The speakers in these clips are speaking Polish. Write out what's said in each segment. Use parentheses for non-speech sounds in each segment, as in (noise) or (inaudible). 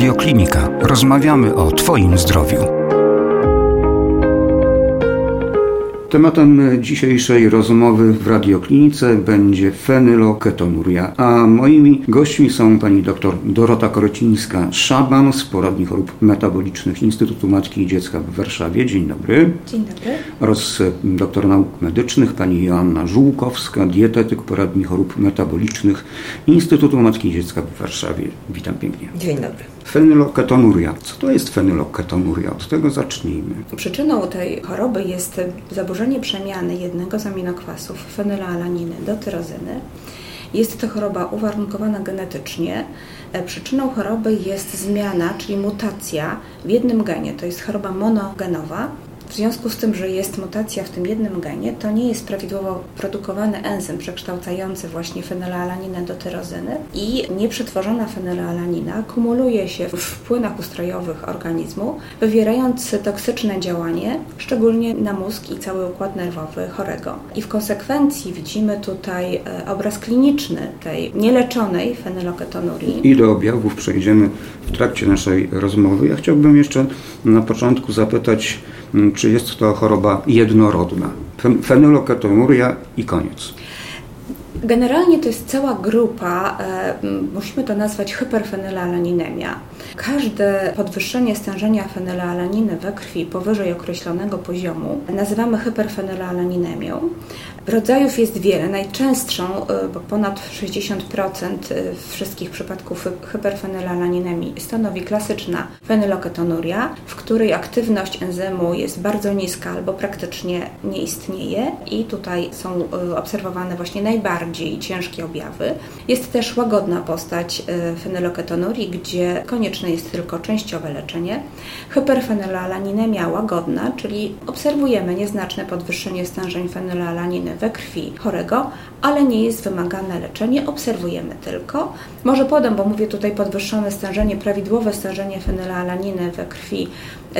Radioklinika. Rozmawiamy o Twoim zdrowiu. Tematem dzisiejszej rozmowy w radioklinice będzie fenyloketonuria, a moimi gośćmi są pani dr Dorota Korocińska-Szaban z Poradni Chorób Metabolicznych Instytutu Matki i Dziecka w Warszawie. Dzień dobry. Dzień dobry. Oraz doktor nauk medycznych pani Joanna Żółkowska, dietetyk Poradni Chorób Metabolicznych Instytutu Matki i Dziecka w Warszawie. Witam pięknie. Dzień dobry. Fenyloketonuria. Co to jest fenyloketonuria? Od tego zacznijmy. Przyczyną tej choroby jest zaburzenie przemiany jednego z aminokwasów fenylalaniny do tyrozyny. Jest to choroba uwarunkowana genetycznie. Przyczyną choroby jest zmiana, czyli mutacja w jednym genie. To jest choroba monogenowa. W związku z tym, że jest mutacja w tym jednym genie, to nie jest prawidłowo produkowany enzym przekształcający właśnie fenylalaninę do tyrozyny i nieprzetworzona fenylalanina kumuluje się w płynach ustrojowych organizmu, wywierając toksyczne działanie, szczególnie na mózg i cały układ nerwowy chorego. I w konsekwencji widzimy tutaj e, obraz kliniczny tej nieleczonej fenyloketonurii. I do objawów przejdziemy w trakcie naszej rozmowy. Ja chciałbym jeszcze na początku zapytać, czy jest to choroba jednorodna. Fenyloketonuria i koniec. Generalnie to jest cała grupa, e, musimy to nazwać hyperfenylalaninemią. Każde podwyższenie stężenia fenylalaniny we krwi powyżej określonego poziomu nazywamy hyperfenylalaniniemią. Rodzajów jest wiele. Najczęstszą, e, bo ponad 60% e, wszystkich przypadków hyperfenylalaninemi stanowi klasyczna fenyloketonuria, w której aktywność enzymu jest bardzo niska albo praktycznie nie istnieje i tutaj są e, obserwowane właśnie najbardziej ciężkie objawy. Jest też łagodna postać fenyloketonurii, gdzie konieczne jest tylko częściowe leczenie. Hyperfenylalaninemia łagodna, czyli obserwujemy nieznaczne podwyższenie stężeń fenylalaniny we krwi chorego, ale nie jest wymagane leczenie, obserwujemy tylko. Może podam, bo mówię tutaj podwyższone stężenie, prawidłowe stężenie fenylalaniny we krwi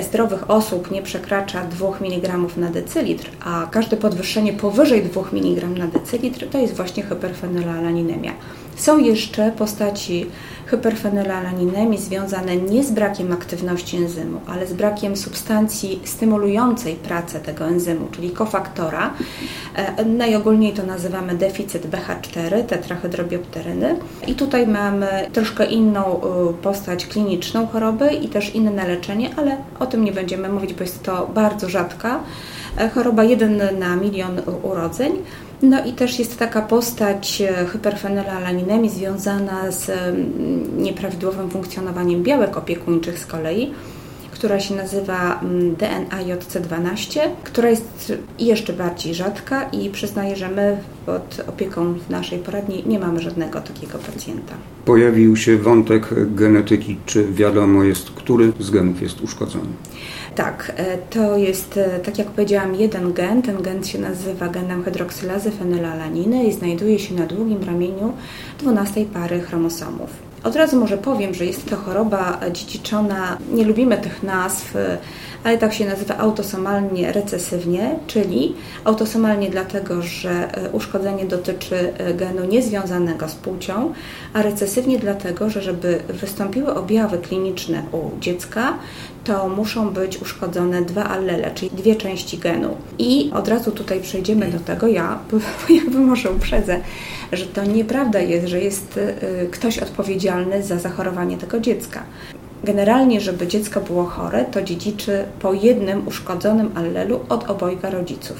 zdrowych osób nie przekracza 2 mg na decylitr, a każde podwyższenie powyżej 2 mg na decylitr to jest właśnie hyperfenylalaninемia. Są jeszcze postaci hyperfenylalaninemi związane nie z brakiem aktywności enzymu, ale z brakiem substancji stymulującej pracę tego enzymu, czyli kofaktora. E, najogólniej to nazywamy deficyt BH4, tetrahydrobiopteryny. I tutaj mamy troszkę inną y, postać kliniczną choroby i też inne leczenie, ale o tym nie będziemy mówić, bo jest to bardzo rzadka e, choroba, 1 na milion urodzeń. No i też jest taka postać e, hyperfenylalaninemi związana z mm, nieprawidłowym funkcjonowaniem białek opiekuńczych z kolei która się nazywa mm, DNA JC12, która jest jeszcze bardziej rzadka i przyznaję, że my pod opieką w naszej poradni nie mamy żadnego takiego pacjenta. Pojawił się wątek genetyki. Czy wiadomo jest, który z genów jest uszkodzony? Tak, e, to jest, e, tak jak powiedziałam, jeden gen. Ten gen się nazywa genem hydroksylazy fenylalaniny i znajduje się na długim ramieniu 12 pary chromosomów. Od razu może powiem, że jest to choroba dziedziczona, nie lubimy tych nazw, ale tak się nazywa autosomalnie recesywnie, czyli autosomalnie dlatego, że e, uszkodzenie dotyczy e, genu niezwiązanego z płcią, a recesywnie dlatego, że żeby wystąpiły objawy kliniczne u dziecka, to muszą być uszkodzone dwa allele, czyli dwie części genu. I od razu tutaj przejdziemy do tego, ja jakby może uprzedzę, że to nieprawda jest, że jest e, ktoś odpowiedzialny za zachorowanie tego dziecka. Generalnie, żeby dziecko było chore, to dziedziczy po jednym uszkodzonym allelu od obojga rodziców.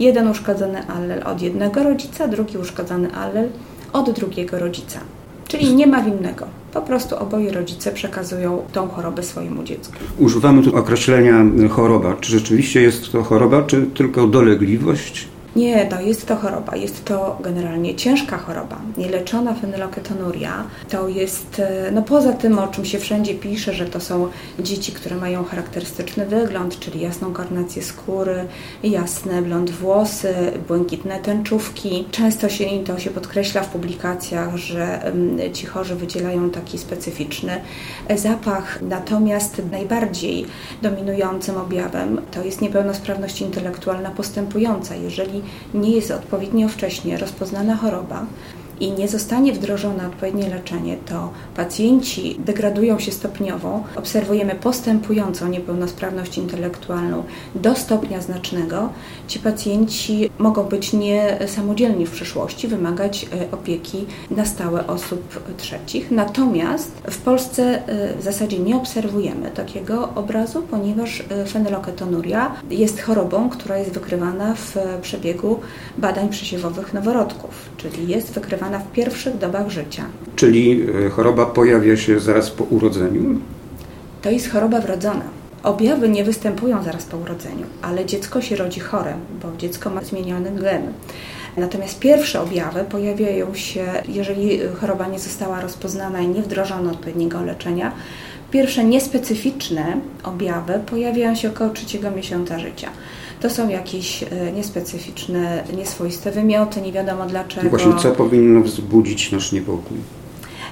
Jeden uszkodzony allel od jednego rodzica, drugi uszkodzony allel od drugiego rodzica. Czyli nie ma winnego. Po prostu oboje rodzice przekazują tą chorobę swojemu dziecku. Używamy tu określenia choroba. Czy rzeczywiście jest to choroba, czy tylko dolegliwość? Nie, to jest to choroba. Jest to generalnie ciężka choroba. Nieleczona fenyloketonuria to jest, e, no poza tym, o czym się wszędzie pisze, że to są dzieci, które mają charakterystyczny wygląd, czyli jasną karnację skóry, jasne blond włosy, błękitne tęczówki. Często się to się podkreśla w publikacjach, że ci chorzy wydzielają taki specyficzny e, zapach. Natomiast najbardziej dominującym objawem to jest niepełnosprawność intelektualna postępująca. Jeżeli nie jest odpowiednio wcześnie rozpoznana choroba, i nie zostanie wdrożone odpowiednie leczenie, to pacjenci degradują się stopniowo. Obserwujemy postępującą niepełnosprawność intelektualną do stopnia znacznego. Ci pacjenci mogą być niesamodzielni w przyszłości, wymagać e, opieki na stałe osób trzecich. Natomiast w Polsce e, w zasadzie nie obserwujemy takiego obrazu, ponieważ e, fenyloketonuria jest chorobą, która jest wykrywana w przebiegu badań przesiewowych noworodków, czyli jest wykrywana w pierwszych dobach życia. Czyli e, choroba pojawia się zaraz po urodzeniu? To jest choroba wrodzona. Objawy nie występują zaraz po urodzeniu, ale dziecko się rodzi chore, bo dziecko ma zmieniony gen. Natomiast pierwsze objawy pojawiają się, jeżeli choroba nie została rozpoznana i nie wdrożono odpowiedniego leczenia. Pierwsze niespecyficzne objawy pojawiają się około trzeciego miesiąca życia. To są jakieś e, niespecyficzne, nieswoiste wymioty, nie wiadomo dlaczego. Właśnie co powinno wzbudzić nasz niepokój?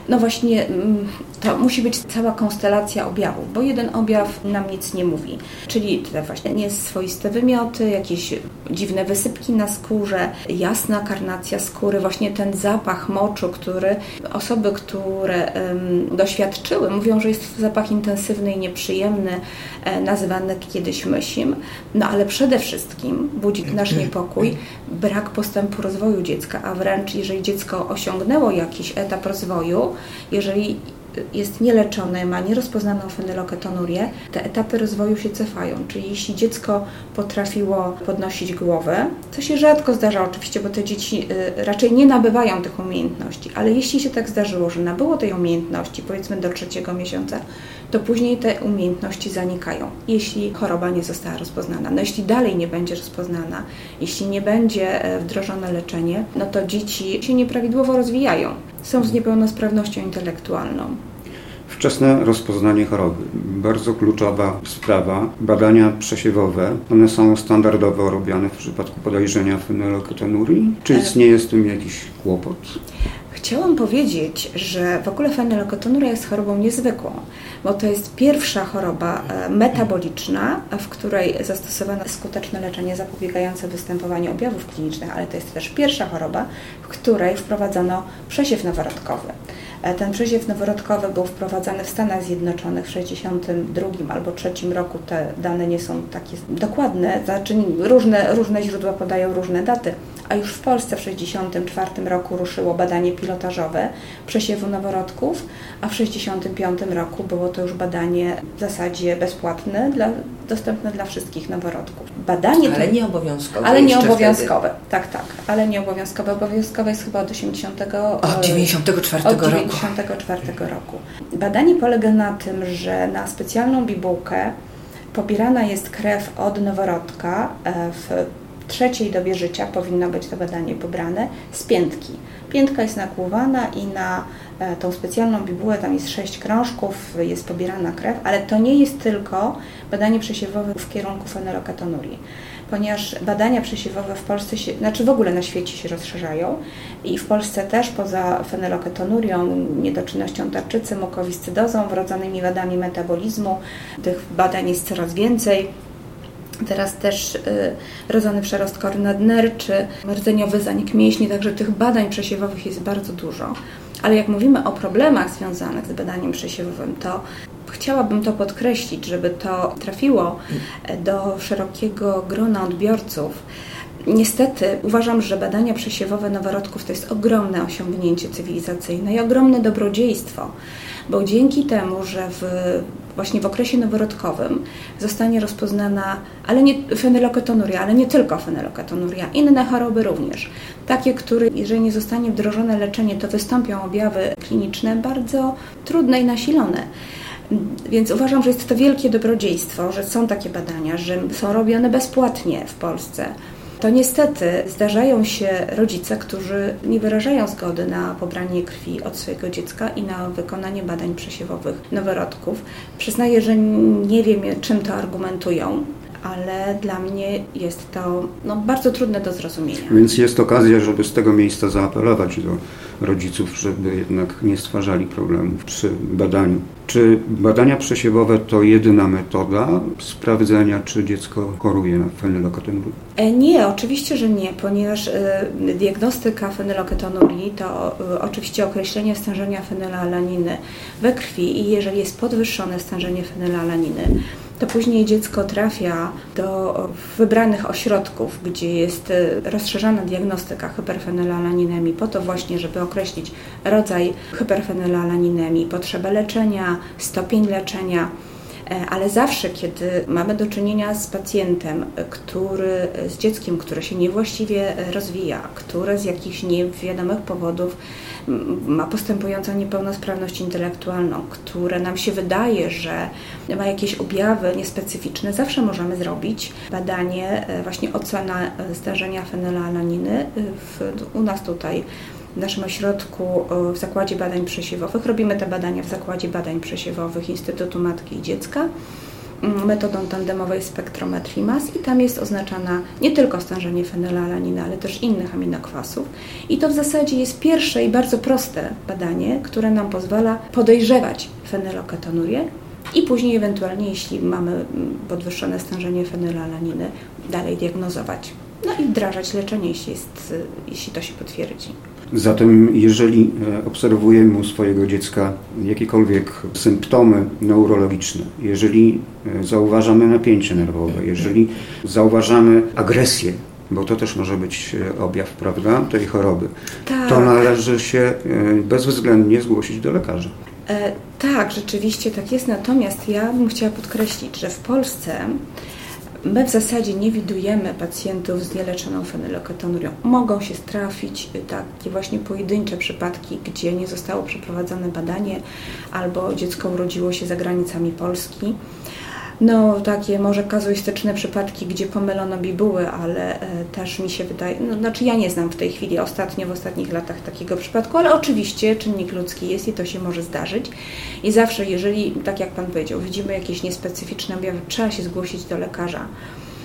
No właśnie, mm, to musi być cała konstelacja objawów, bo jeden objaw nam nic nie mówi. Czyli te właśnie nieswoiste wymioty, jakieś dziwne wysypki na skórze, jasna karnacja skóry, właśnie ten zapach moczu, który osoby, które doświadczyły, mówią, że jest to zapach intensywny i nieprzyjemny, e, nazywany kiedyś mysim. No ale przede wszystkim budzi nasz (clears throat) niepokój brak postępu rozwoju dziecka, a wręcz jeżeli dziecko osiągnęło jakiś etap rozwoju, jeżeli jest nieleczone, ma nierozpoznaną fenyloketonurię, te etapy rozwoju się cofają. Czyli jeśli dziecko potrafiło podnosić głowę, co się rzadko zdarza oczywiście, bo te dzieci y, raczej nie nabywają tych umiejętności, ale jeśli się tak zdarzyło, że nabyło tej umiejętności, powiedzmy do trzeciego miesiąca, to później te umiejętności zanikają, jeśli choroba nie została rozpoznana. No jeśli dalej nie będzie rozpoznana, jeśli nie będzie e, wdrożone leczenie, no to dzieci się nieprawidłowo rozwijają, są z niepełnosprawnością intelektualną. Wczesne rozpoznanie choroby. Bardzo kluczowa sprawa. Badania przesiewowe, one są standardowo robione w przypadku podejrzenia fenylketonurii. Czy istnieje z tym jakiś kłopot? Chciałam powiedzieć, że w ogóle fenylketonuria jest chorobą niezwykłą, bo to jest pierwsza choroba e, metaboliczna, w której zastosowano skuteczne leczenie zapobiegające występowaniu objawów klinicznych, ale to jest też pierwsza choroba, w której wprowadzono przesiew noworodkowy. E, ten przesiew noworodkowy był wprowadzany w Stanach Zjednoczonych w 1962 albo 1963 roku. Te dane nie są takie dokładne, znaczy różne, różne źródła podają różne daty, a już w Polsce w 1964 roku ruszyło badanie pilotażowe przesiewu noworodków, a w 1965 roku było to już badanie w zasadzie bezpłatne, dla, dostępne dla wszystkich noworodków. Badanie ale to, nie obowiązkowe. Ale nie obowiązkowe, wtedy. tak, tak, ale nie obowiązkowe. Obowiązkowe jest chyba od 80. Od 94 od 94 roku. Badanie polega na tym, że na specjalną bibułkę pobierana jest krew od noworodka e, w trzeciej dobie życia powinno być to badanie pobrane z piętki. Piętka jest nakłuwana i na e, tą specjalną bibułę, tam jest sześć krążków, jest pobierana krew, ale to nie jest tylko badanie przesiewowe w kierunku fenyloketonurii, ponieważ badania przesiewowe w Polsce, się, znaczy w ogóle na świecie się rozszerzają i w Polsce też poza fenyloketonurią, niedoczynnością tarczycy, mukowiscydozą, wrodzonymi wadami metabolizmu, tych badań jest coraz więcej. Teraz też y, rodzony przerost kory nadnerczy, rdzeniowy zanik mięśni, także tych badań przesiewowych jest bardzo dużo. Ale jak mówimy o problemach związanych z badaniem przesiewowym, to chciałabym to podkreślić, żeby to trafiło do szerokiego grona odbiorców. Niestety uważam, że badania przesiewowe noworodków to jest ogromne osiągnięcie cywilizacyjne i ogromne dobrodziejstwo, bo dzięki temu, że w właśnie w okresie noworodkowym zostanie rozpoznana, ale nie fenyloketonuria, ale nie tylko fenyloketonuria, inne choroby również. Takie, które jeżeli nie zostanie wdrożone leczenie, to wystąpią objawy kliniczne bardzo trudne i nasilone. Więc uważam, że jest to wielkie dobrodziejstwo, że są takie badania, że są robione bezpłatnie w Polsce to niestety zdarzają się rodzice, którzy nie wyrażają zgody na pobranie krwi od swojego dziecka i na wykonanie badań przesiewowych noworodków. Przyznaję, że nie wiem, czym to argumentują, ale dla mnie jest to no, bardzo trudne do zrozumienia. Więc jest okazja, żeby z tego miejsca zaapelować do rodziców, żeby jednak nie stwarzali problemów przy badaniu. Czy badania przesiewowe to jedyna metoda sprawdzenia, czy dziecko choruje na fenyloketonurii? E, nie, oczywiście, że nie, ponieważ e, diagnostyka fenyloketonurii to e, oczywiście określenie stężenia fenylalaniny we krwi i jeżeli jest podwyższone stężenie fenylalaniny, to później dziecko trafia do wybranych ośrodków, gdzie jest rozszerzana diagnostyka hyperfenylalaninemi po to właśnie, żeby określić rodzaj hyperfenylalaninemi, potrzebę leczenia, stopień leczenia. E, ale zawsze, kiedy mamy do czynienia z pacjentem, który, z dzieckiem, które się niewłaściwie rozwija, które z jakichś niewiadomych powodów ma postępującą niepełnosprawność intelektualną, które nam się wydaje, że ma jakieś objawy niespecyficzne, zawsze możemy zrobić badanie, e, właśnie ocena zdarzenia fenylalaniny w, u nas tutaj w naszym ośrodku w Zakładzie Badań Przesiewowych. Robimy te badania w Zakładzie Badań Przesiewowych Instytutu Matki i Dziecka mm, metodą tandemowej spektrometrii mas i tam jest oznaczana nie tylko stężenie fenylalaniny, ale też innych aminokwasów. I to w zasadzie jest pierwsze i bardzo proste badanie, które nam pozwala podejrzewać fenyloketonurię i później ewentualnie, jeśli mamy mm, podwyższone stężenie fenylalaniny, dalej diagnozować. No i wdrażać leczenie, jeśli, jest, jeśli to się potwierdzi. Zatem jeżeli e, obserwujemy u swojego dziecka jakiekolwiek symptomy neurologiczne, jeżeli e, zauważamy napięcie nerwowe, jeżeli zauważamy agresję, bo to też może być e, objaw, prawda, tej choroby, tak. to należy się bezwzględnie zgłosić do lekarza. E, tak, rzeczywiście tak jest. Natomiast ja bym chciała podkreślić, że w Polsce My w zasadzie nie widujemy pacjentów z nieleczoną fenyloketonurią. Mogą się trafić takie właśnie pojedyncze przypadki, gdzie nie zostało przeprowadzone badanie albo dziecko urodziło się za granicami Polski no takie może kazuistyczne przypadki, gdzie pomylono bibuły, ale e, też mi się wydaje, no, znaczy ja nie znam w tej chwili ostatnio, w ostatnich latach takiego przypadku, ale oczywiście czynnik ludzki jest i to się może zdarzyć. I zawsze, jeżeli, tak jak Pan powiedział, widzimy jakieś niespecyficzne objawy, trzeba się zgłosić do lekarza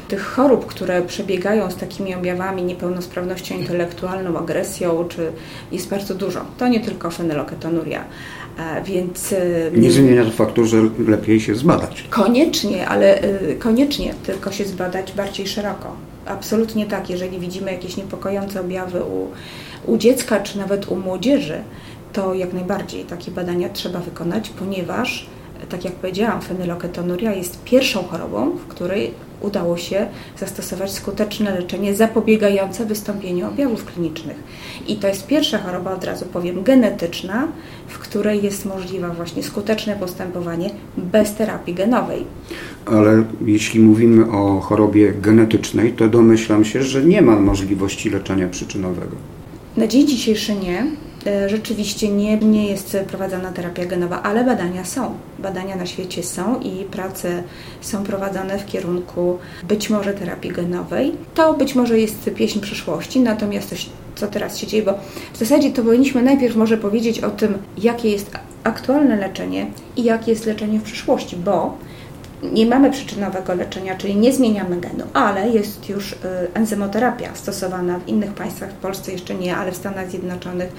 tych chorób, które przebiegają z takimi objawami, niepełnosprawnością intelektualną, agresją, czy jest bardzo dużo. To nie tylko fenyloketonuria. Więc nie zmienia to faktu, że lepiej się zbadać. Koniecznie, ale y, koniecznie tylko się zbadać bardziej szeroko. Absolutnie tak, jeżeli widzimy jakieś niepokojące objawy u, u dziecka czy nawet u młodzieży, to jak najbardziej takie badania trzeba wykonać, ponieważ tak jak powiedziałam, fenyloketonuria jest pierwszą chorobą, w której udało się zastosować skuteczne leczenie zapobiegające wystąpieniu objawów klinicznych. I to jest pierwsza choroba, od razu powiem, genetyczna, w której jest możliwe właśnie skuteczne postępowanie bez terapii genowej. Ale jeśli mówimy o chorobie genetycznej, to domyślam się, że nie ma możliwości leczenia przyczynowego. Na dzień dzisiejszy nie. E, rzeczywiście nie, nie jest prowadzona terapia genowa, ale badania są. Badania na świecie są i prace są prowadzone w kierunku być może terapii genowej. To być może jest pieśń przyszłości, natomiast coś, co teraz się dzieje, bo w zasadzie to powinniśmy najpierw może powiedzieć o tym, jakie jest aktualne leczenie i jakie jest leczenie w przyszłości, bo nie mamy przyczynowego leczenia, czyli nie zmieniamy genu, ale jest już y, enzymoterapia stosowana w innych państwach, w Polsce jeszcze nie, ale w Stanach Zjednoczonych,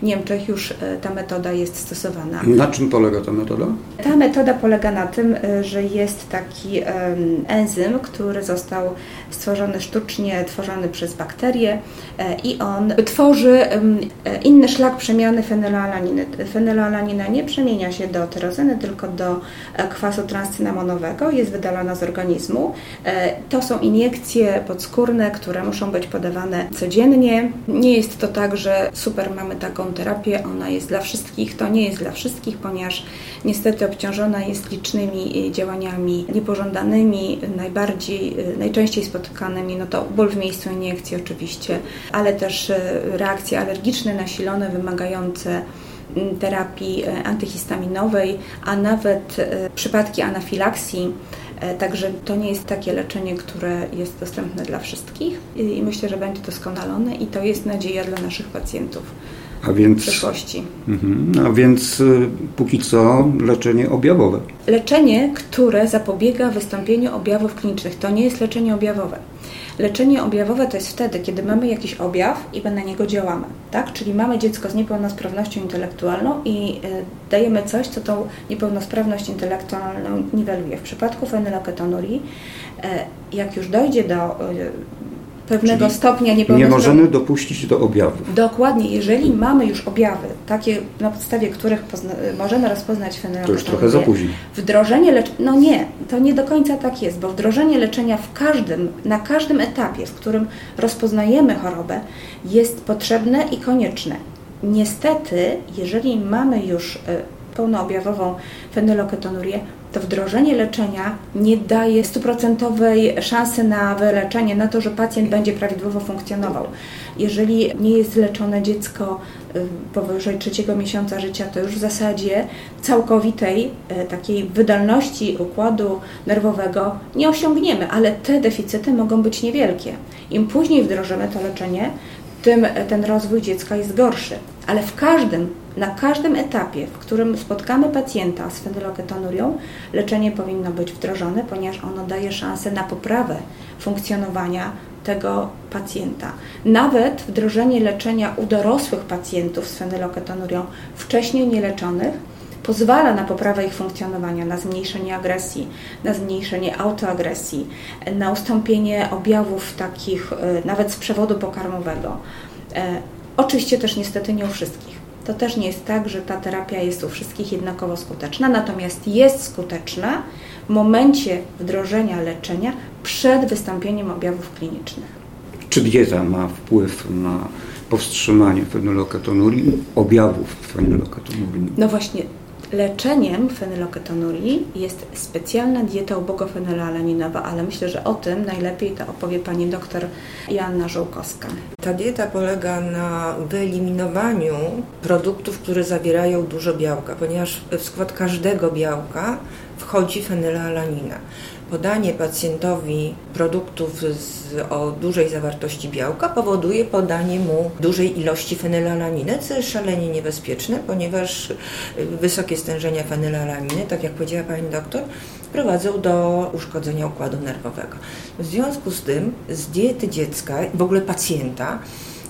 w Niemczech już y, ta metoda jest stosowana. Na czym polega ta metoda? Ta metoda polega na tym, y, że jest taki enzym, który został stworzony sztucznie, tworzony przez bakterie i on tworzy inny szlak przemiany fenylalaniny. Fenylalanina nie przemienia się do tyrozyny, tylko do e, kwasu transcynamonowego jest wydalana z organizmu. E, to są iniekcje podskórne, które muszą być podawane codziennie. Nie jest to tak, że super mamy taką terapię, ona jest dla wszystkich. To nie jest dla wszystkich, ponieważ niestety obciążona jest licznymi e, działaniami niepożądanymi, najbardziej, e, najczęściej spotykanymi, no to ból w miejscu iniekcji oczywiście, ale też reakcje alergiczne nasilone, wymagające terapii e, antyhistaminowej, a nawet e, przypadki anafilaksji. E, także to nie jest takie leczenie, które jest dostępne dla wszystkich i myślę, że będzie doskonalone i to jest nadzieja dla naszych pacjentów. A więc, przyszłości. Mhm, a więc y, póki co leczenie objawowe. Leczenie, które zapobiega wystąpieniu objawów klinicznych. To nie jest leczenie objawowe. Leczenie objawowe to jest wtedy, kiedy mamy jakiś objaw i na niego działamy. Tak? Czyli mamy dziecko z niepełnosprawnością intelektualną i y, dajemy coś, co tą niepełnosprawność intelektualną niweluje. W przypadku fenyloketonurii, y, jak już dojdzie do pewnego Czyli stopnia Nie możemy dopuścić do objawów. Dokładnie. Jeżeli mamy już objawy, takie na podstawie których możemy rozpoznać fenyloketonię. To już trochę za późno. Wdrożenie leczenia, no nie, to nie do końca tak jest, bo wdrożenie leczenia w każdym, na każdym etapie, w którym rozpoznajemy chorobę, jest potrzebne i konieczne. Niestety, jeżeli mamy już y, pełnoobjawową fenyloketonurię, to wdrożenie leczenia nie daje stuprocentowej szansy na wyleczenie, na to, że pacjent będzie prawidłowo funkcjonował. Jeżeli nie jest leczone dziecko y, powyżej trzeciego miesiąca życia, to już w zasadzie całkowitej y, takiej wydolności układu nerwowego nie osiągniemy, ale te deficyty mogą być niewielkie. Im później wdrożymy to leczenie, tym ten rozwój dziecka jest gorszy. Ale w każdym na każdym etapie, w którym spotkamy pacjenta z fenyloketonurią, leczenie powinno być wdrożone, ponieważ ono daje szansę na poprawę funkcjonowania tego pacjenta. Nawet wdrożenie leczenia u dorosłych pacjentów z fenyloketonurią wcześniej nieleczonych pozwala na poprawę ich funkcjonowania, na zmniejszenie agresji, na zmniejszenie autoagresji, na ustąpienie objawów takich e, nawet z przewodu pokarmowego. E, oczywiście też niestety nie u wszystkich. To też nie jest tak, że ta terapia jest u wszystkich jednakowo skuteczna, natomiast jest skuteczna w momencie wdrożenia leczenia przed wystąpieniem objawów klinicznych. Czy dieta ma wpływ na powstrzymanie fenyloketonurii, objawów fenyloketonurii? No właśnie, Leczeniem fenyloketonurii jest specjalna dieta ubogofenylalaninowa, ale myślę, że o tym najlepiej to opowie pani doktor Joanna Żółkowska. Ta dieta polega na wyeliminowaniu produktów, które zawierają dużo białka, ponieważ w skład każdego białka wchodzi fenylalanina podanie pacjentowi produktów z, o dużej zawartości białka powoduje podanie mu dużej ilości fenylalaniny, co jest szalenie niebezpieczne, ponieważ wysokie stężenia fenylalaniny, tak jak powiedziała pani doktor, prowadzą do uszkodzenia układu nerwowego. W związku z tym z diety dziecka, w ogóle pacjenta,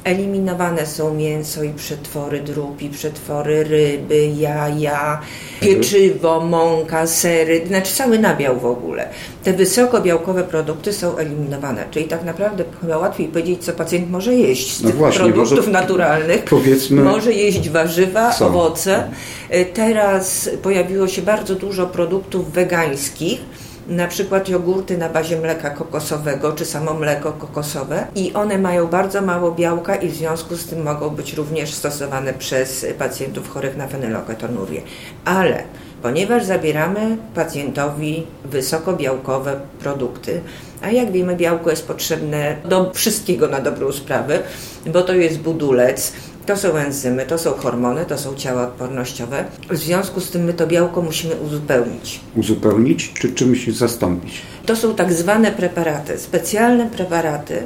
Eliminowane są mięso i przetwory drób, i przetwory ryby, jaja, pieczywo, mąka, sery, znaczy cały nabiał w ogóle. Te wysokobiałkowe produkty są eliminowane, czyli tak naprawdę chyba łatwiej powiedzieć, co pacjent może jeść z no tych właśnie, produktów naturalnych. Powiedzmy, może jeść warzywa, co? owoce. Teraz pojawiło się bardzo dużo produktów wegańskich, na przykład jogurty na bazie mleka kokosowego, czy samo mleko kokosowe i one mają bardzo mało białka i w związku z tym mogą być również stosowane przez pacjentów chorych na fenyloketonurię. Ale ponieważ zabieramy pacjentowi wysokobiałkowe produkty, a jak wiemy, białko jest potrzebne do wszystkiego na dobrą sprawę, bo to jest budulec, to są enzymy, to są hormony, to są ciała odpornościowe. W związku z tym my to białko musimy uzupełnić. Uzupełnić czy czymś zastąpić? To są tak zwane preparaty, specjalne preparaty,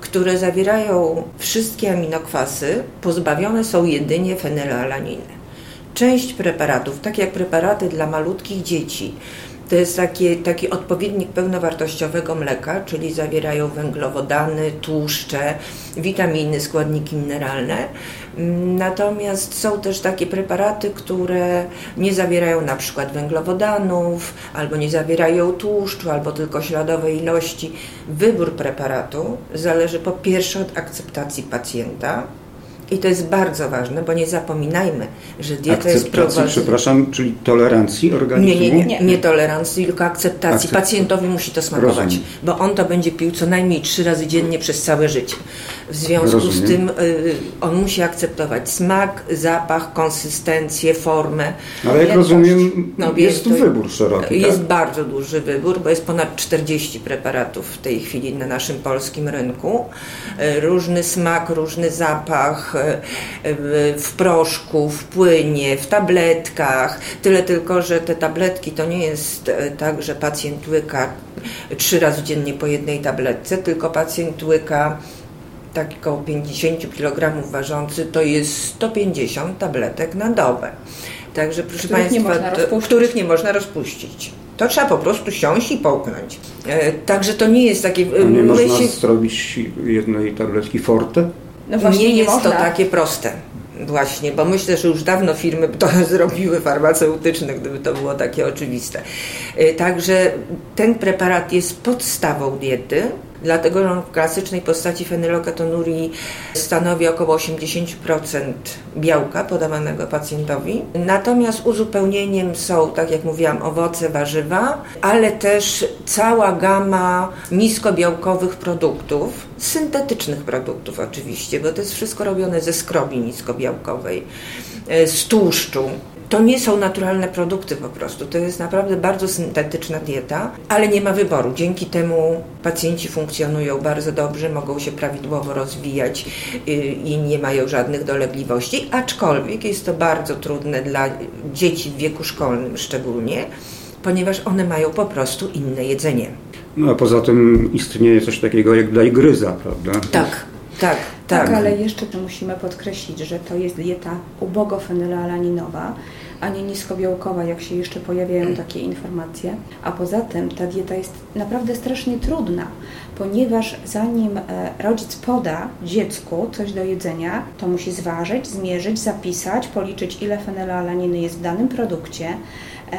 które zawierają wszystkie aminokwasy, pozbawione są jedynie fenylalaniny. Część preparatów, tak jak preparaty dla malutkich dzieci, to jest taki, taki odpowiednik pełnowartościowego mleka, czyli zawierają węglowodany, tłuszcze, witaminy, składniki mineralne. Natomiast są też takie preparaty, które nie zawierają na przykład węglowodanów, albo nie zawierają tłuszczu, albo tylko śladowej ilości. Wybór preparatu zależy po pierwsze od akceptacji pacjenta, i to jest bardzo ważne, bo nie zapominajmy, że dieta jest prowadzona... przepraszam, czyli tolerancji organizmu? Nie, nie, nie, nie tolerancji, tylko akceptacji. Pacjentowi musi to smakować, Rozumiem. bo on to będzie pił co najmniej trzy razy dziennie przez całe życie. W związku Rozumiem. z tym y, on musi akceptować smak, zapach, konsystencję, formę. Ale jak rozumiem, no, jest tu wybór szeroki. Jest tak? bardzo duży wybór, bo jest ponad 40 preparatów w tej chwili na naszym polskim rynku. Y, różny smak, różny zapach, w proszku, w płynie, w tabletkach. Tyle tylko, że te tabletki to nie jest tak, że pacjent łyka trzy razy dziennie po jednej tabletce, tylko pacjent łyka taki około 50 kg ważący, to jest 150 tabletek na dobę. Także proszę których Państwa, nie to, których nie można rozpuścić. To trzeba po prostu siąść i połknąć. E, także to nie jest takie... A nie można się... zrobić jednej tabletki forte? No właśnie nie, nie jest można. to takie proste. Właśnie, bo myślę, że już dawno firmy by to (laughs) zrobiły farmaceutyczne, gdyby to było takie oczywiste. E, Także ten preparat jest podstawą diety, dlatego że on w klasycznej postaci fenyloketonurii stanowi około 80% białka podawanego pacjentowi. Natomiast uzupełnieniem są, tak jak mówiłam, owoce, warzywa, ale też cała gama niskobiałkowych produktów, syntetycznych produktów oczywiście, bo to jest wszystko robione ze skrobi niskobiałkowej, e, z tłuszczu. To nie są naturalne produkty po prostu. To jest naprawdę bardzo syntetyczna dieta, ale nie ma wyboru. Dzięki temu pacjenci funkcjonują bardzo dobrze, mogą się prawidłowo rozwijać y, i nie mają żadnych dolegliwości, aczkolwiek jest to bardzo trudne dla dzieci w wieku szkolnym szczególnie, ponieważ one mają po prostu inne jedzenie. No a poza tym istnieje coś takiego jak dajgryza, prawda? Tak, tak, tak. Tak, ale jeszcze to musimy podkreślić, że to jest dieta ubogofenylalaninowa, a nie niskobiałkowa, jak się jeszcze pojawiają takie informacje. A poza tym ta dieta jest naprawdę strasznie trudna, ponieważ zanim e, rodzic poda dziecku coś do jedzenia, to musi zważyć, zmierzyć, zapisać, policzyć ile fenylalaniny jest w danym produkcie,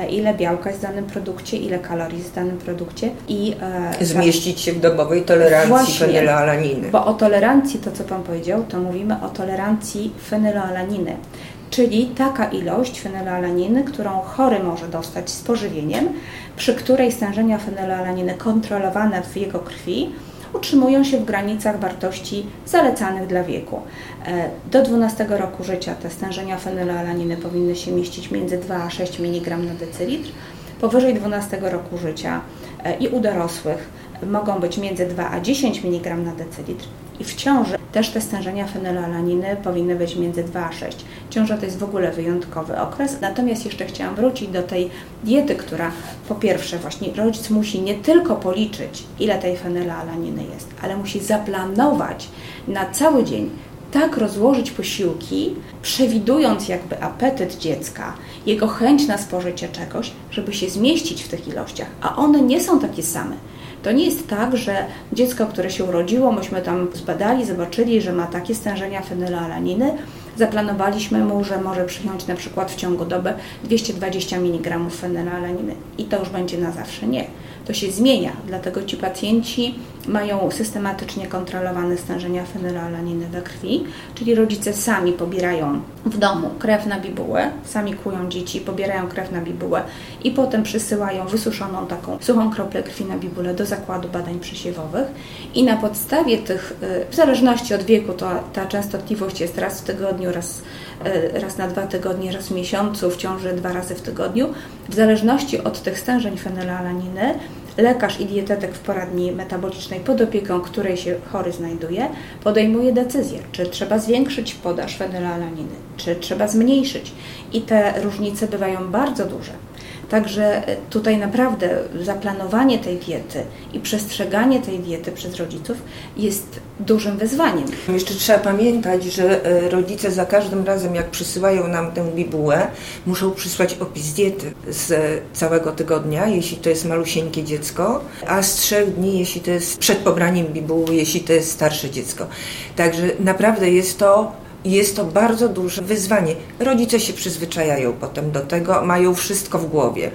ile białka jest w danym produkcie, ile kalorii jest w danym produkcie i e, Zmieścić się w domowej tolerancji Właśnie. fenylalaniny. bo o tolerancji, to co Pan powiedział, to mówimy o tolerancji fenylalaniny, czyli taka ilość fenylalaniny, którą chory może dostać z pożywieniem, przy której stężenia fenylalaniny kontrolowane w jego krwi utrzymują się w granicach wartości zalecanych dla wieku. E, Do 12 roku życia te stężenia fenylalaniny powinny się mieścić między 2 a 6 mg na decylitr. Powyżej 12 roku życia e, i u dorosłych mogą być między 2 a 10 mg na decylitr i w ciąży też te stężenia fenylalaniny powinny być między 2 a 6. Ciąża to jest w ogóle wyjątkowy okres. Natomiast jeszcze chciałam wrócić do tej diety, która po pierwsze właśnie rodzic musi nie tylko policzyć, ile tej fenylalaniny jest, ale musi zaplanować na cały dzień tak rozłożyć posiłki, przewidując jakby apetyt dziecka, jego chęć na spożycie czegoś, żeby się zmieścić w tych ilościach, a one nie są takie same. To nie jest tak, że dziecko, które się urodziło, myśmy tam zbadali, zobaczyli, że ma takie stężenia fenylalaniny, zaplanowaliśmy mu, że może przyjąć na przykład w ciągu doby 220 mg fenylalaniny i to już będzie na zawsze. Nie. To się zmienia, dlatego ci pacjenci mają systematycznie kontrolowane stężenia fenylalaniny we krwi, czyli rodzice sami pobierają w domu krew na bibułę, sami kują dzieci, pobierają krew na bibułę i potem przysyłają wysuszoną taką suchą kroplę krwi na bibułę do zakładu badań przesiewowych. I na podstawie tych, y, w zależności od wieku, to ta częstotliwość jest raz w tygodniu, raz, y, raz na dwa tygodnie, raz w miesiącu, w ciąży dwa razy w tygodniu, w zależności od tych stężeń fenylalaniny lekarz i dietetyk w poradni metabolicznej pod opieką której się chory znajduje, podejmuje decyzję, czy trzeba zwiększyć podaż fenylalaniny, czy trzeba zmniejszyć. I te różnice bywają bardzo duże. Także e, tutaj naprawdę zaplanowanie tej diety i przestrzeganie tej diety przez rodziców jest dużym wyzwaniem. Jeszcze trzeba pamiętać, że e, rodzice za każdym razem, jak przysyłają nam tę bibułę, muszą przysłać opis diety z całego tygodnia, jeśli to jest malusieńkie dziecko, a z trzech dni, jeśli to jest przed pobraniem bibuły, jeśli to jest starsze dziecko. Także naprawdę jest to jest to bardzo duże wyzwanie. Rodzice się przyzwyczajają potem do tego, mają wszystko w głowie.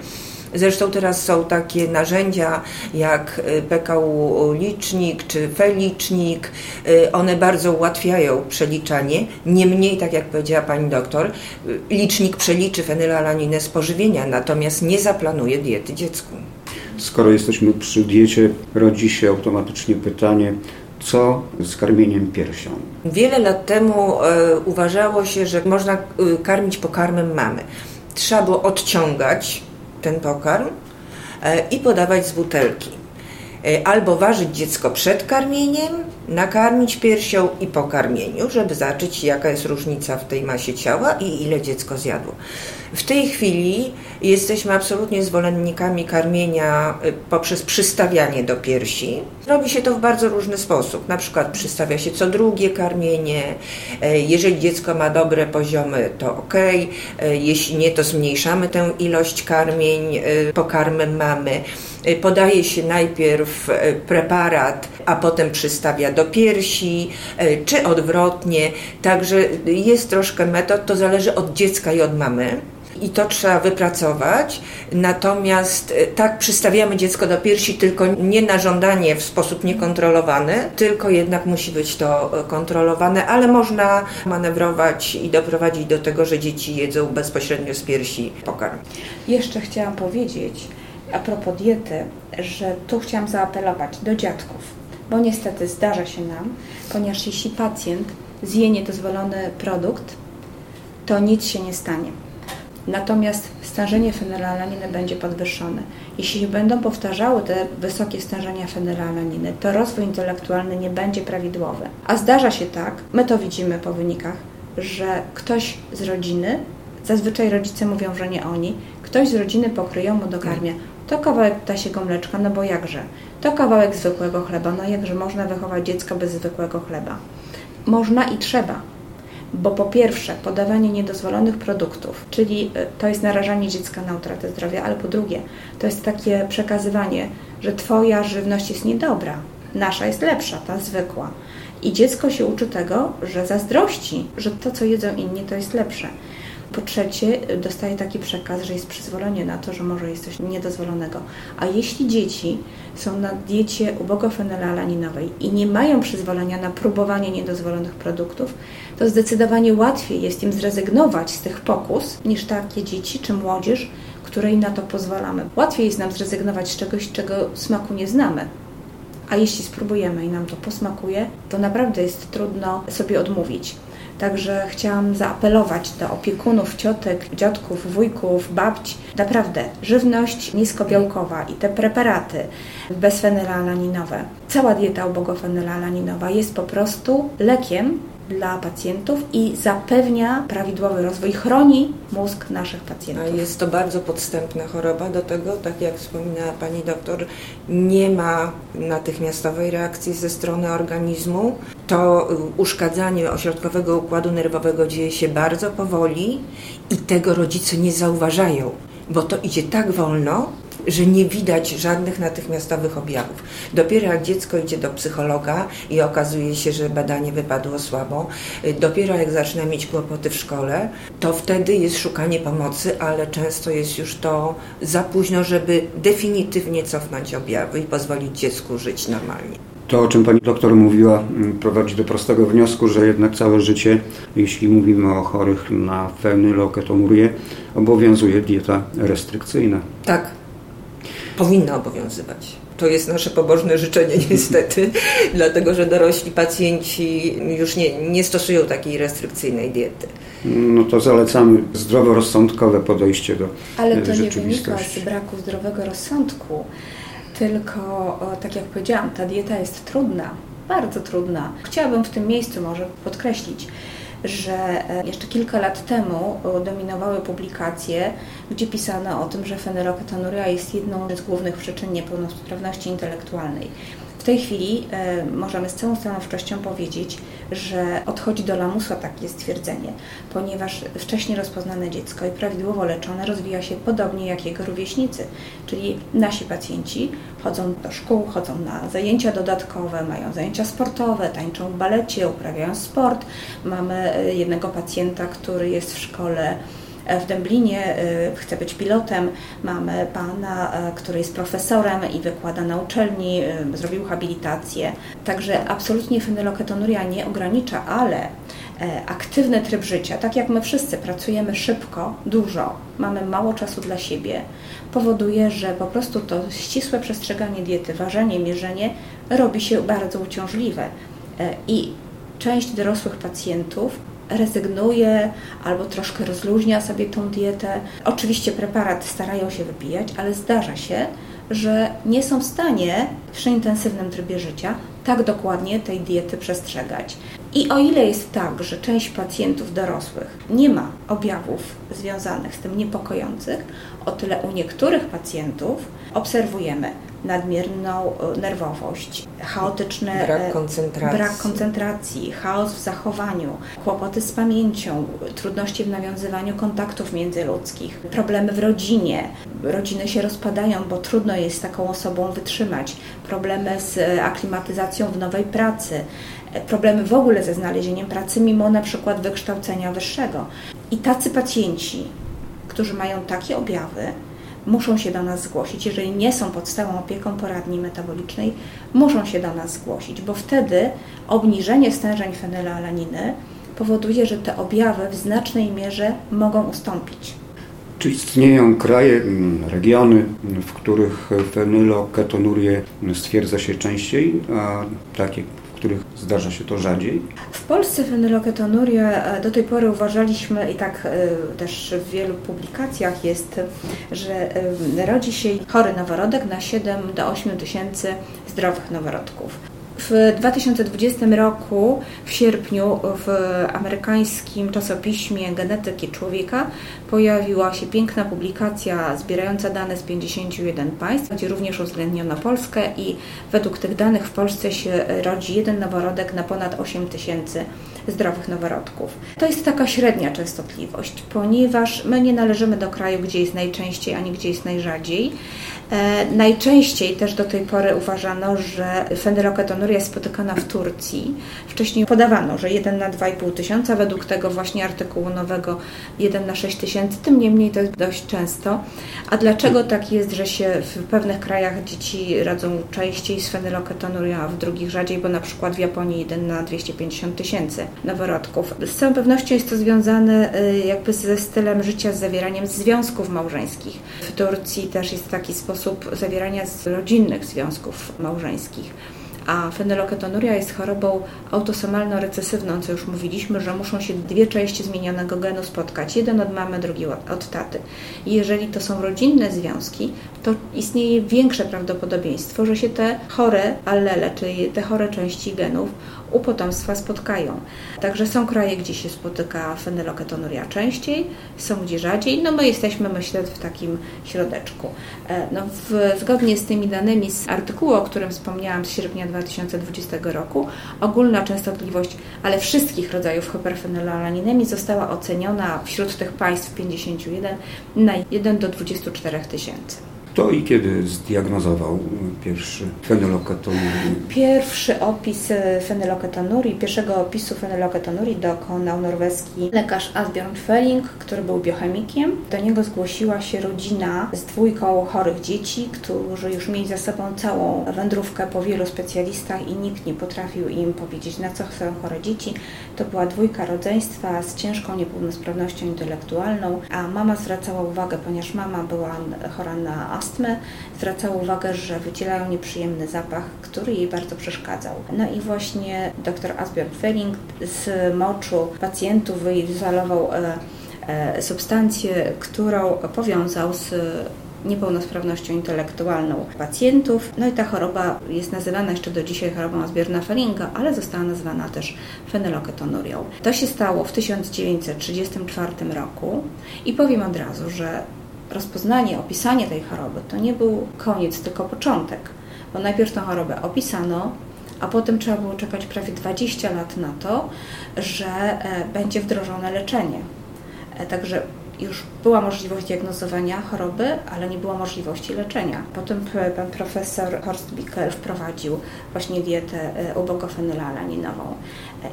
Zresztą teraz są takie narzędzia jak y, PKU licznik czy felicznik. Y, One bardzo ułatwiają przeliczanie. Niemniej, tak jak powiedziała pani doktor, y, licznik przeliczy fenylalaninę z pożywienia, natomiast nie zaplanuje diety dziecku. Skoro jesteśmy przy diecie, rodzi się automatycznie pytanie, co z karmieniem piersią? Wiele lat temu e, uważało się, że można e, karmić pokarmem mamy. Trzeba było odciągać ten pokarm e, i podawać z butelki. Albo ważyć dziecko przed karmieniem, nakarmić piersią i po karmieniu, żeby zobaczyć jaka jest różnica w tej masie ciała i ile dziecko zjadło. W tej chwili jesteśmy absolutnie zwolennikami karmienia y, poprzez przystawianie do piersi. Robi się to w bardzo różny sposób. Na przykład przystawia się co drugie karmienie. E, jeżeli dziecko ma dobre poziomy, to ok. E, jeśli nie, to zmniejszamy tę ilość karmień e, pokarmem mamy. Podaje się najpierw preparat, a potem przystawia do piersi, czy odwrotnie. Także jest troszkę metod, to zależy od dziecka i od mamy i to trzeba wypracować. Natomiast e, tak przystawiamy dziecko do piersi tylko nie na żądanie w sposób niekontrolowany, tylko jednak musi być to e, kontrolowane, ale można manewrować i doprowadzić do tego, że dzieci jedzą bezpośrednio z piersi pokarm. Jeszcze chciałam powiedzieć a propos diety, że tu chciałam zaapelować do dziadków, bo niestety zdarza się nam, ponieważ jeśli pacjent zje niedozwolony produkt, to nic się nie stanie. Natomiast stężenie fenylalaniny będzie podwyższone. Jeśli będą powtarzały te wysokie stężenia fenylalaniny, to rozwój intelektualny nie będzie prawidłowy. A zdarza się tak, my to widzimy po wynikach, że ktoś z rodziny, zazwyczaj rodzice mówią, że nie oni, ktoś z rodziny pokryją mu dokarmia. To kawałek ptasiego mleczka, no bo jakże? To kawałek zwykłego chleba, no jakże można wychować dziecko bez zwykłego chleba? Można i trzeba bo po pierwsze podawanie niedozwolonych produktów, czyli e, to jest narażanie dziecka na utratę zdrowia, ale po drugie to jest takie przekazywanie, że Twoja żywność jest niedobra, nasza jest lepsza, ta zwykła. I dziecko się uczy tego, że zazdrości, że to, co jedzą inni, to jest lepsze. Po trzecie, dostaje taki przekaz, że jest przyzwolenie na to, że może jest coś niedozwolonego. A jeśli dzieci są na diecie ubogofenylalaninowej i nie mają przyzwolenia na próbowanie niedozwolonych produktów, to zdecydowanie łatwiej jest im zrezygnować z tych pokus niż takie dzieci czy młodzież, której na to pozwalamy. Łatwiej jest nam zrezygnować z czegoś, czego smaku nie znamy. A jeśli spróbujemy i nam to posmakuje, to naprawdę jest trudno sobie odmówić. Także chciałam zaapelować do opiekunów, ciotek, dziadków, wujków, babci. Naprawdę, żywność niskobiałkowa i te preparaty bezfenylalaninowe, cała dieta ubogofenylalaninowa jest po prostu lekiem dla pacjentów i zapewnia prawidłowy rozwój, chroni mózg naszych pacjentów. A jest to bardzo podstępna choroba, do tego, tak jak wspominała pani doktor, nie ma natychmiastowej reakcji ze strony organizmu. To uszkadzanie ośrodkowego układu nerwowego dzieje się bardzo powoli i tego rodzice nie zauważają, bo to idzie tak wolno, że nie widać żadnych natychmiastowych objawów. Dopiero jak dziecko idzie do psychologa i okazuje się, że badanie wypadło słabo, y, dopiero jak zaczyna mieć kłopoty w szkole, to wtedy jest szukanie pomocy, ale często jest już to za późno, żeby definitywnie cofnąć objawy i pozwolić dziecku żyć normalnie. To, o czym pani doktor mówiła, mm, prowadzi do prostego wniosku, że jednak całe życie, jeśli mówimy o chorych na fenyloketonurię, obowiązuje dieta restrykcyjna. Tak, powinna obowiązywać. To jest nasze pobożne życzenie (laughs) niestety, dlatego że dorośli pacjenci już nie, nie stosują takiej restrykcyjnej diety. No to zalecamy zdroworozsądkowe podejście do Ale to nie wynika z braku zdrowego rozsądku, tylko, tak jak powiedziałam, ta dieta jest trudna, bardzo trudna. Chciałabym w tym miejscu może podkreślić, że e, jeszcze kilka lat temu e, dominowały publikacje, gdzie pisano o tym, że fenyloketonuria jest jedną z głównych przyczyn niepełnosprawności intelektualnej tej chwili e, możemy z całą stanowczością powiedzieć, że odchodzi do lamusa takie stwierdzenie, ponieważ wcześniej rozpoznane dziecko i prawidłowo leczone rozwija się podobnie jak jego rówieśnicy, czyli nasi pacjenci chodzą do szkół, chodzą na zajęcia dodatkowe, mają zajęcia sportowe, tańczą w balecie, uprawiają sport. Mamy e, jednego pacjenta, który jest w szkole w Dęblinie, y, chce być pilotem. Mamy pana, y, który jest profesorem i wykłada na uczelni, zrobił habilitację. Także absolutnie fenyloketonuria nie ogranicza, ale aktywny tryb życia, tak jak my wszyscy pracujemy szybko, dużo, mamy mało czasu dla siebie, powoduje, że po prostu to ścisłe przestrzeganie diety, ważenie, mierzenie robi się bardzo uciążliwe. I część dorosłych pacjentów rezygnuje albo troszkę rozluźnia sobie tą dietę. Oczywiście preparat starają się wypijać, ale zdarza się, że nie są w stanie przy intensywnym trybie życia tak dokładnie tej diety przestrzegać. I o ile jest tak, że część pacjentów dorosłych nie ma objawów związanych z tym niepokojących, o tyle u niektórych pacjentów obserwujemy nadmierną e, nerwowość, chaotyczne brak e, koncentracji. brak koncentracji, chaos w zachowaniu, kłopoty z pamięcią, trudności w nawiązywaniu kontaktów międzyludzkich, problemy w rodzinie. Rodziny się rozpadają, bo trudno jest taką osobą wytrzymać, problemy z e, aklimatyzacją w nowej pracy, problemy w ogóle ze znalezieniem pracy, mimo na przykład wykształcenia wyższego. I tacy pacjenci, którzy mają takie objawy, muszą się do nas zgłosić. Jeżeli nie są pod stałą opieką poradni metabolicznej, muszą się do nas zgłosić, bo wtedy obniżenie stężeń fenylalaniny powoduje, że te objawy w znacznej mierze mogą ustąpić. Czy istnieją kraje, mm, regiony, w których fenyloketonurię stwierdza się częściej, a takie, których zdarza się to rzadziej? W Polsce fenyloketonuria e, do tej pory uważaliśmy i tak e, też w wielu publikacjach jest, że e, rodzi się chory noworodek na 7 do 8 tysięcy zdrowych noworodków. W 2020 roku, w sierpniu, w amerykańskim czasopiśmie Genetyki Człowieka pojawiła się piękna publikacja zbierająca dane z 51 państw, gdzie również uwzględniono Polskę i według tych danych w Polsce się rodzi jeden noworodek na ponad 8 tysięcy zdrowych noworodków. To jest taka średnia częstotliwość, ponieważ my nie należymy do kraju, gdzie jest najczęściej, ani gdzie jest najrzadziej. E, najczęściej też do tej pory uważano, że fenyloketonuria jest spotykana w Turcji. Wcześniej podawano, że 1 na 2,5 tysiąca, według tego właśnie artykułu nowego 1 na 6 tysięcy, tym niemniej to jest dość często. A dlaczego tak jest, że się w pewnych krajach dzieci radzą częściej z fenyloketonuria, a w drugich rzadziej, bo na przykład w Japonii 1 na 250 tysięcy noworodków. Z całą pewnością jest to związane y, jakby ze stylem życia, z zawieraniem związków małżeńskich. W Turcji też jest taki sposób zawierania rodzinnych związków małżeńskich. A fenyloketonuria jest chorobą autosomalno-recesywną, co już mówiliśmy, że muszą się dwie części zmienionego genu spotkać. Jeden od mamy, drugi od taty. I jeżeli to są rodzinne związki, to istnieje większe prawdopodobieństwo, że się te chore allele, czyli te chore części genów u potomstwa spotkają. Także są kraje, gdzie się spotyka fenyloketonuria częściej, są gdzie rzadziej. No my jesteśmy, myślę, w takim środeczku. E, no, w, zgodnie z tymi danymi z artykułu, o którym wspomniałam z sierpnia 2020 roku, ogólna częstotliwość, ale wszystkich rodzajów hiperfenylalaninemi została oceniona wśród tych państw 51 na 1 do 24 tysięcy. Kto i kiedy zdiagnozował pierwszy fenyloketonurii? Pierwszy opis fenyloketonurii, pierwszego opisu fenyloketonurii dokonał norweski lekarz Asbjørn Felling, który był biochemikiem. Do niego zgłosiła się rodzina z dwójką chorych dzieci, którzy już mieli za sobą całą wędrówkę po wielu specjalistach i nikt nie potrafił im powiedzieć, na co chcą chore dzieci. To była dwójka rodzeństwa z ciężką niepełnosprawnością intelektualną, a mama zwracała uwagę, ponieważ mama była chora na astmę, astmy, zwracała uwagę, że wydzielają nieprzyjemny zapach, który jej bardzo przeszkadzał. No i właśnie dr Asbjørn Felling z moczu pacjentów wyizolował e, e, substancję, którą powiązał z niepełnosprawnością intelektualną pacjentów. No i ta choroba jest nazywana jeszcze do dzisiaj chorobą Asbjorna Felinga, ale została nazwana też fenyloketonurią. To się stało w 1934 roku i powiem od razu, że rozpoznanie, opisanie tej choroby to nie był koniec, tylko początek, bo najpierw tę chorobę opisano, a potem trzeba było czekać prawie 20 lat na to, że e, będzie wdrożone leczenie. E, także już była możliwość diagnozowania choroby, ale nie było możliwości leczenia. Potem pan profesor Horst Bickel wprowadził właśnie dietę e, ubogofenylalaninową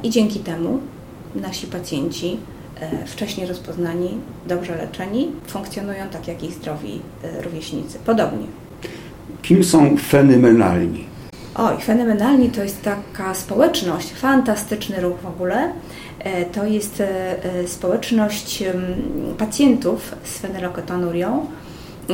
i dzięki temu nasi pacjenci wcześniej rozpoznani, dobrze leczeni, funkcjonują tak jak ich zdrowi e, rówieśnicy. Podobnie. Kim są fenomenalni? Oj, fenomenalni to jest taka społeczność, fantastyczny ruch w ogóle. E, to jest społeczność pacjentów z fenyloketonurią,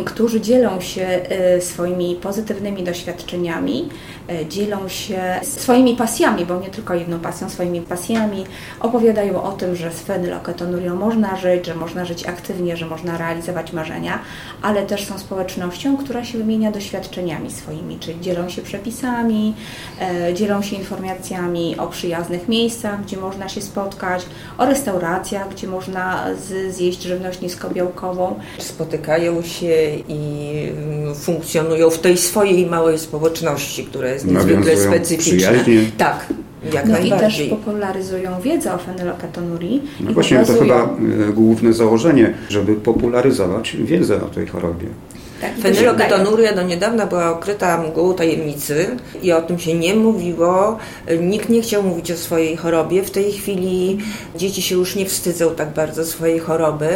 którzy dzielą się e, swoimi pozytywnymi doświadczeniami, e, dzielą się swoimi pasjami, bo nie tylko jedną pasją, swoimi pasjami, opowiadają o tym, że z fenyloketonurią można żyć, że można żyć aktywnie, że można realizować marzenia, ale też są społecznością, która się wymienia doświadczeniami swoimi, czyli dzielą się przepisami, e, dzielą się informacjami o przyjaznych miejscach, gdzie można się spotkać, o restauracjach, gdzie można zjeść żywność niskobiałkową. Spotykają się i mm, funkcjonują w tej swojej małej społeczności, która jest niezwykle specyficzna. Przyjaźnie. Tak. Jak no i też popularyzują wiedzę o fenyloketonurii. No właśnie pokazują... to chyba e, główne założenie, żeby popularyzować wiedzę o tej chorobie. Tak, Fenyloketonuria do niedawna była okryta mgłą tajemnicy i o tym się nie mówiło. Nikt nie chciał mówić o swojej chorobie. W tej chwili dzieci się już nie wstydzą tak bardzo swojej choroby.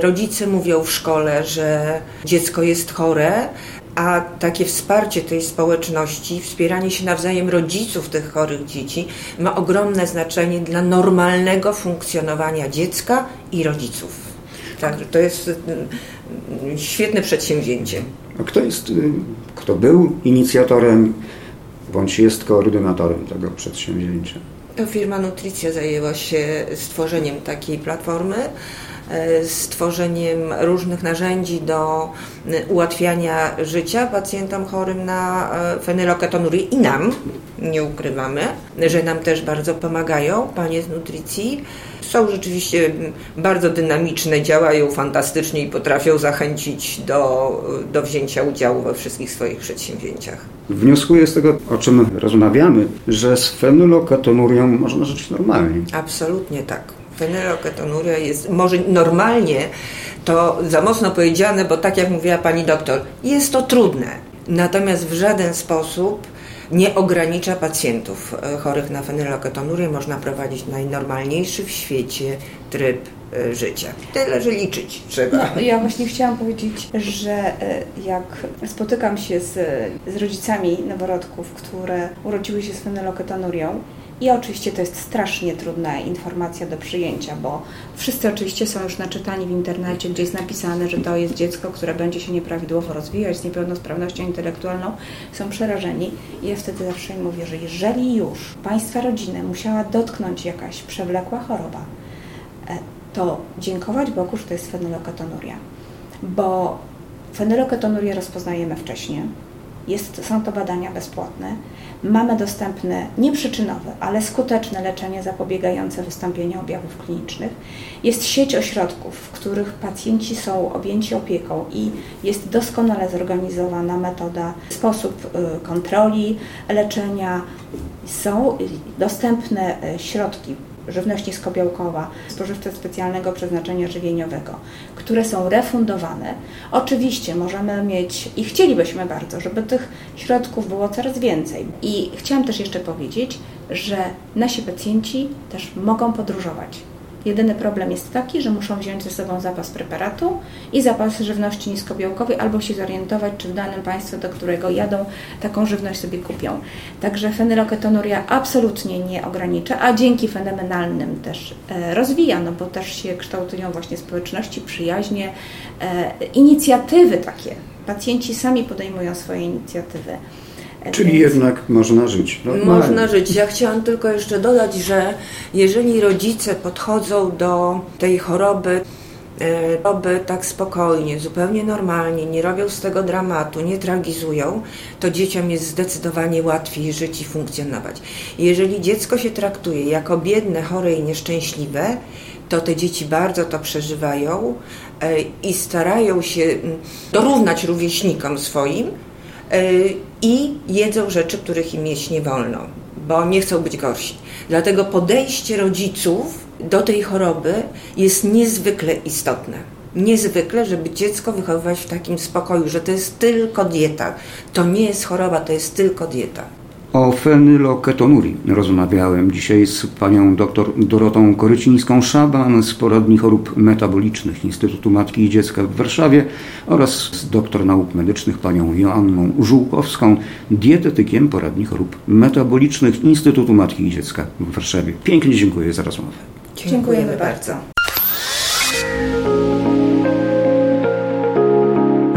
Rodzice mówią w szkole, że dziecko jest chore, a takie wsparcie tej społeczności, wspieranie się nawzajem rodziców tych chorych dzieci ma ogromne znaczenie dla normalnego funkcjonowania dziecka i rodziców. Także to jest mm, świetne przedsięwzięcie. A kto jest, y, kto był inicjatorem bądź jest koordynatorem tego przedsięwzięcia? To firma Nutricja zajęła się stworzeniem takiej platformy, stworzeniem różnych narzędzi do y, ułatwiania życia pacjentom chorym na e, fenyloketonurię i nam, nie ukrywamy, że nam też bardzo pomagają panie z Nutricji są rzeczywiście bardzo dynamiczne, działają fantastycznie i potrafią zachęcić do, do wzięcia udziału we wszystkich swoich przedsięwzięciach. Wnioskuję z tego, o czym rozmawiamy, że z fenyloketonurią można żyć normalnie. Absolutnie tak. Fenyloketonuria jest może normalnie, to za mocno powiedziane, bo tak jak mówiła pani doktor, jest to trudne. Natomiast w żaden sposób nie ogranicza pacjentów e, chorych na fenyloketonurię. Można prowadzić najnormalniejszy w świecie tryb e, życia. Tyle, że liczyć trzeba. No, ja właśnie chciałam powiedzieć, że e, jak spotykam się z, z rodzicami noworodków, które urodziły się z fenyloketonurią, i oczywiście to jest strasznie trudna informacja do przyjęcia, bo wszyscy oczywiście są już naczytani w internecie, gdzie jest napisane, że to jest dziecko, które będzie się nieprawidłowo rozwijać z niepełnosprawnością intelektualną. Są przerażeni i ja wtedy zawsze im mówię, że jeżeli już Państwa rodzinę musiała dotknąć jakaś przewlekła choroba, e, to dziękować Bogu, że to jest fenyloketonuria. Bo fenyloketonurię rozpoznajemy wcześniej. Jest, są to badania bezpłatne. Mamy dostępne nieprzyczynowe, ale skuteczne leczenie zapobiegające wystąpieniu objawów klinicznych. Jest sieć ośrodków, w których pacjenci są objęci opieką i jest doskonale zorganizowana metoda, sposób y, kontroli leczenia. Są dostępne y, środki żywność niskobiałkowa, spożywcze specjalnego przeznaczenia żywieniowego, które są refundowane. Oczywiście możemy mieć i chcielibyśmy bardzo, żeby tych środków było coraz więcej. I chciałam też jeszcze powiedzieć, że nasi pacjenci też mogą podróżować. Jedyny problem jest taki, że muszą wziąć ze sobą zapas preparatu i zapas żywności niskobiałkowej albo się zorientować, czy w danym państwie, do którego jadą, taką żywność sobie kupią. Także fenyloketonuria absolutnie nie ogranicza, a dzięki fenomenalnym też e, rozwija, no bo też się kształtują właśnie społeczności, przyjaźnie, e, inicjatywy takie. Pacjenci sami podejmują swoje inicjatywy. Czyli jednak można żyć. Normalnie. Można żyć. Ja chciałam tylko jeszcze dodać, że jeżeli rodzice podchodzą do tej choroby, e, choroby tak spokojnie, zupełnie normalnie, nie robią z tego dramatu, nie tragizują, to dzieciom jest zdecydowanie łatwiej żyć i funkcjonować. Jeżeli dziecko się traktuje jako biedne, chore i nieszczęśliwe, to te dzieci bardzo to przeżywają e, i starają się mm, dorównać rówieśnikom swoim, i jedzą rzeczy, których im jeść nie wolno, bo nie chcą być gorsi. Dlatego podejście rodziców do tej choroby jest niezwykle istotne. Niezwykle, żeby dziecko wychowywać w takim spokoju, że to jest tylko dieta. To nie jest choroba, to jest tylko dieta. O fenyloketonurii rozmawiałem dzisiaj z panią dr Dorotą Korycińską-Szaban z poradni chorób metabolicznych Instytutu Matki i Dziecka w Warszawie oraz z doktor nauk medycznych panią Joanną Żółkowską, dietetykiem poradni chorób metabolicznych Instytutu Matki i Dziecka w Warszawie. Pięknie dziękuję za rozmowę. Dziękujemy bardzo.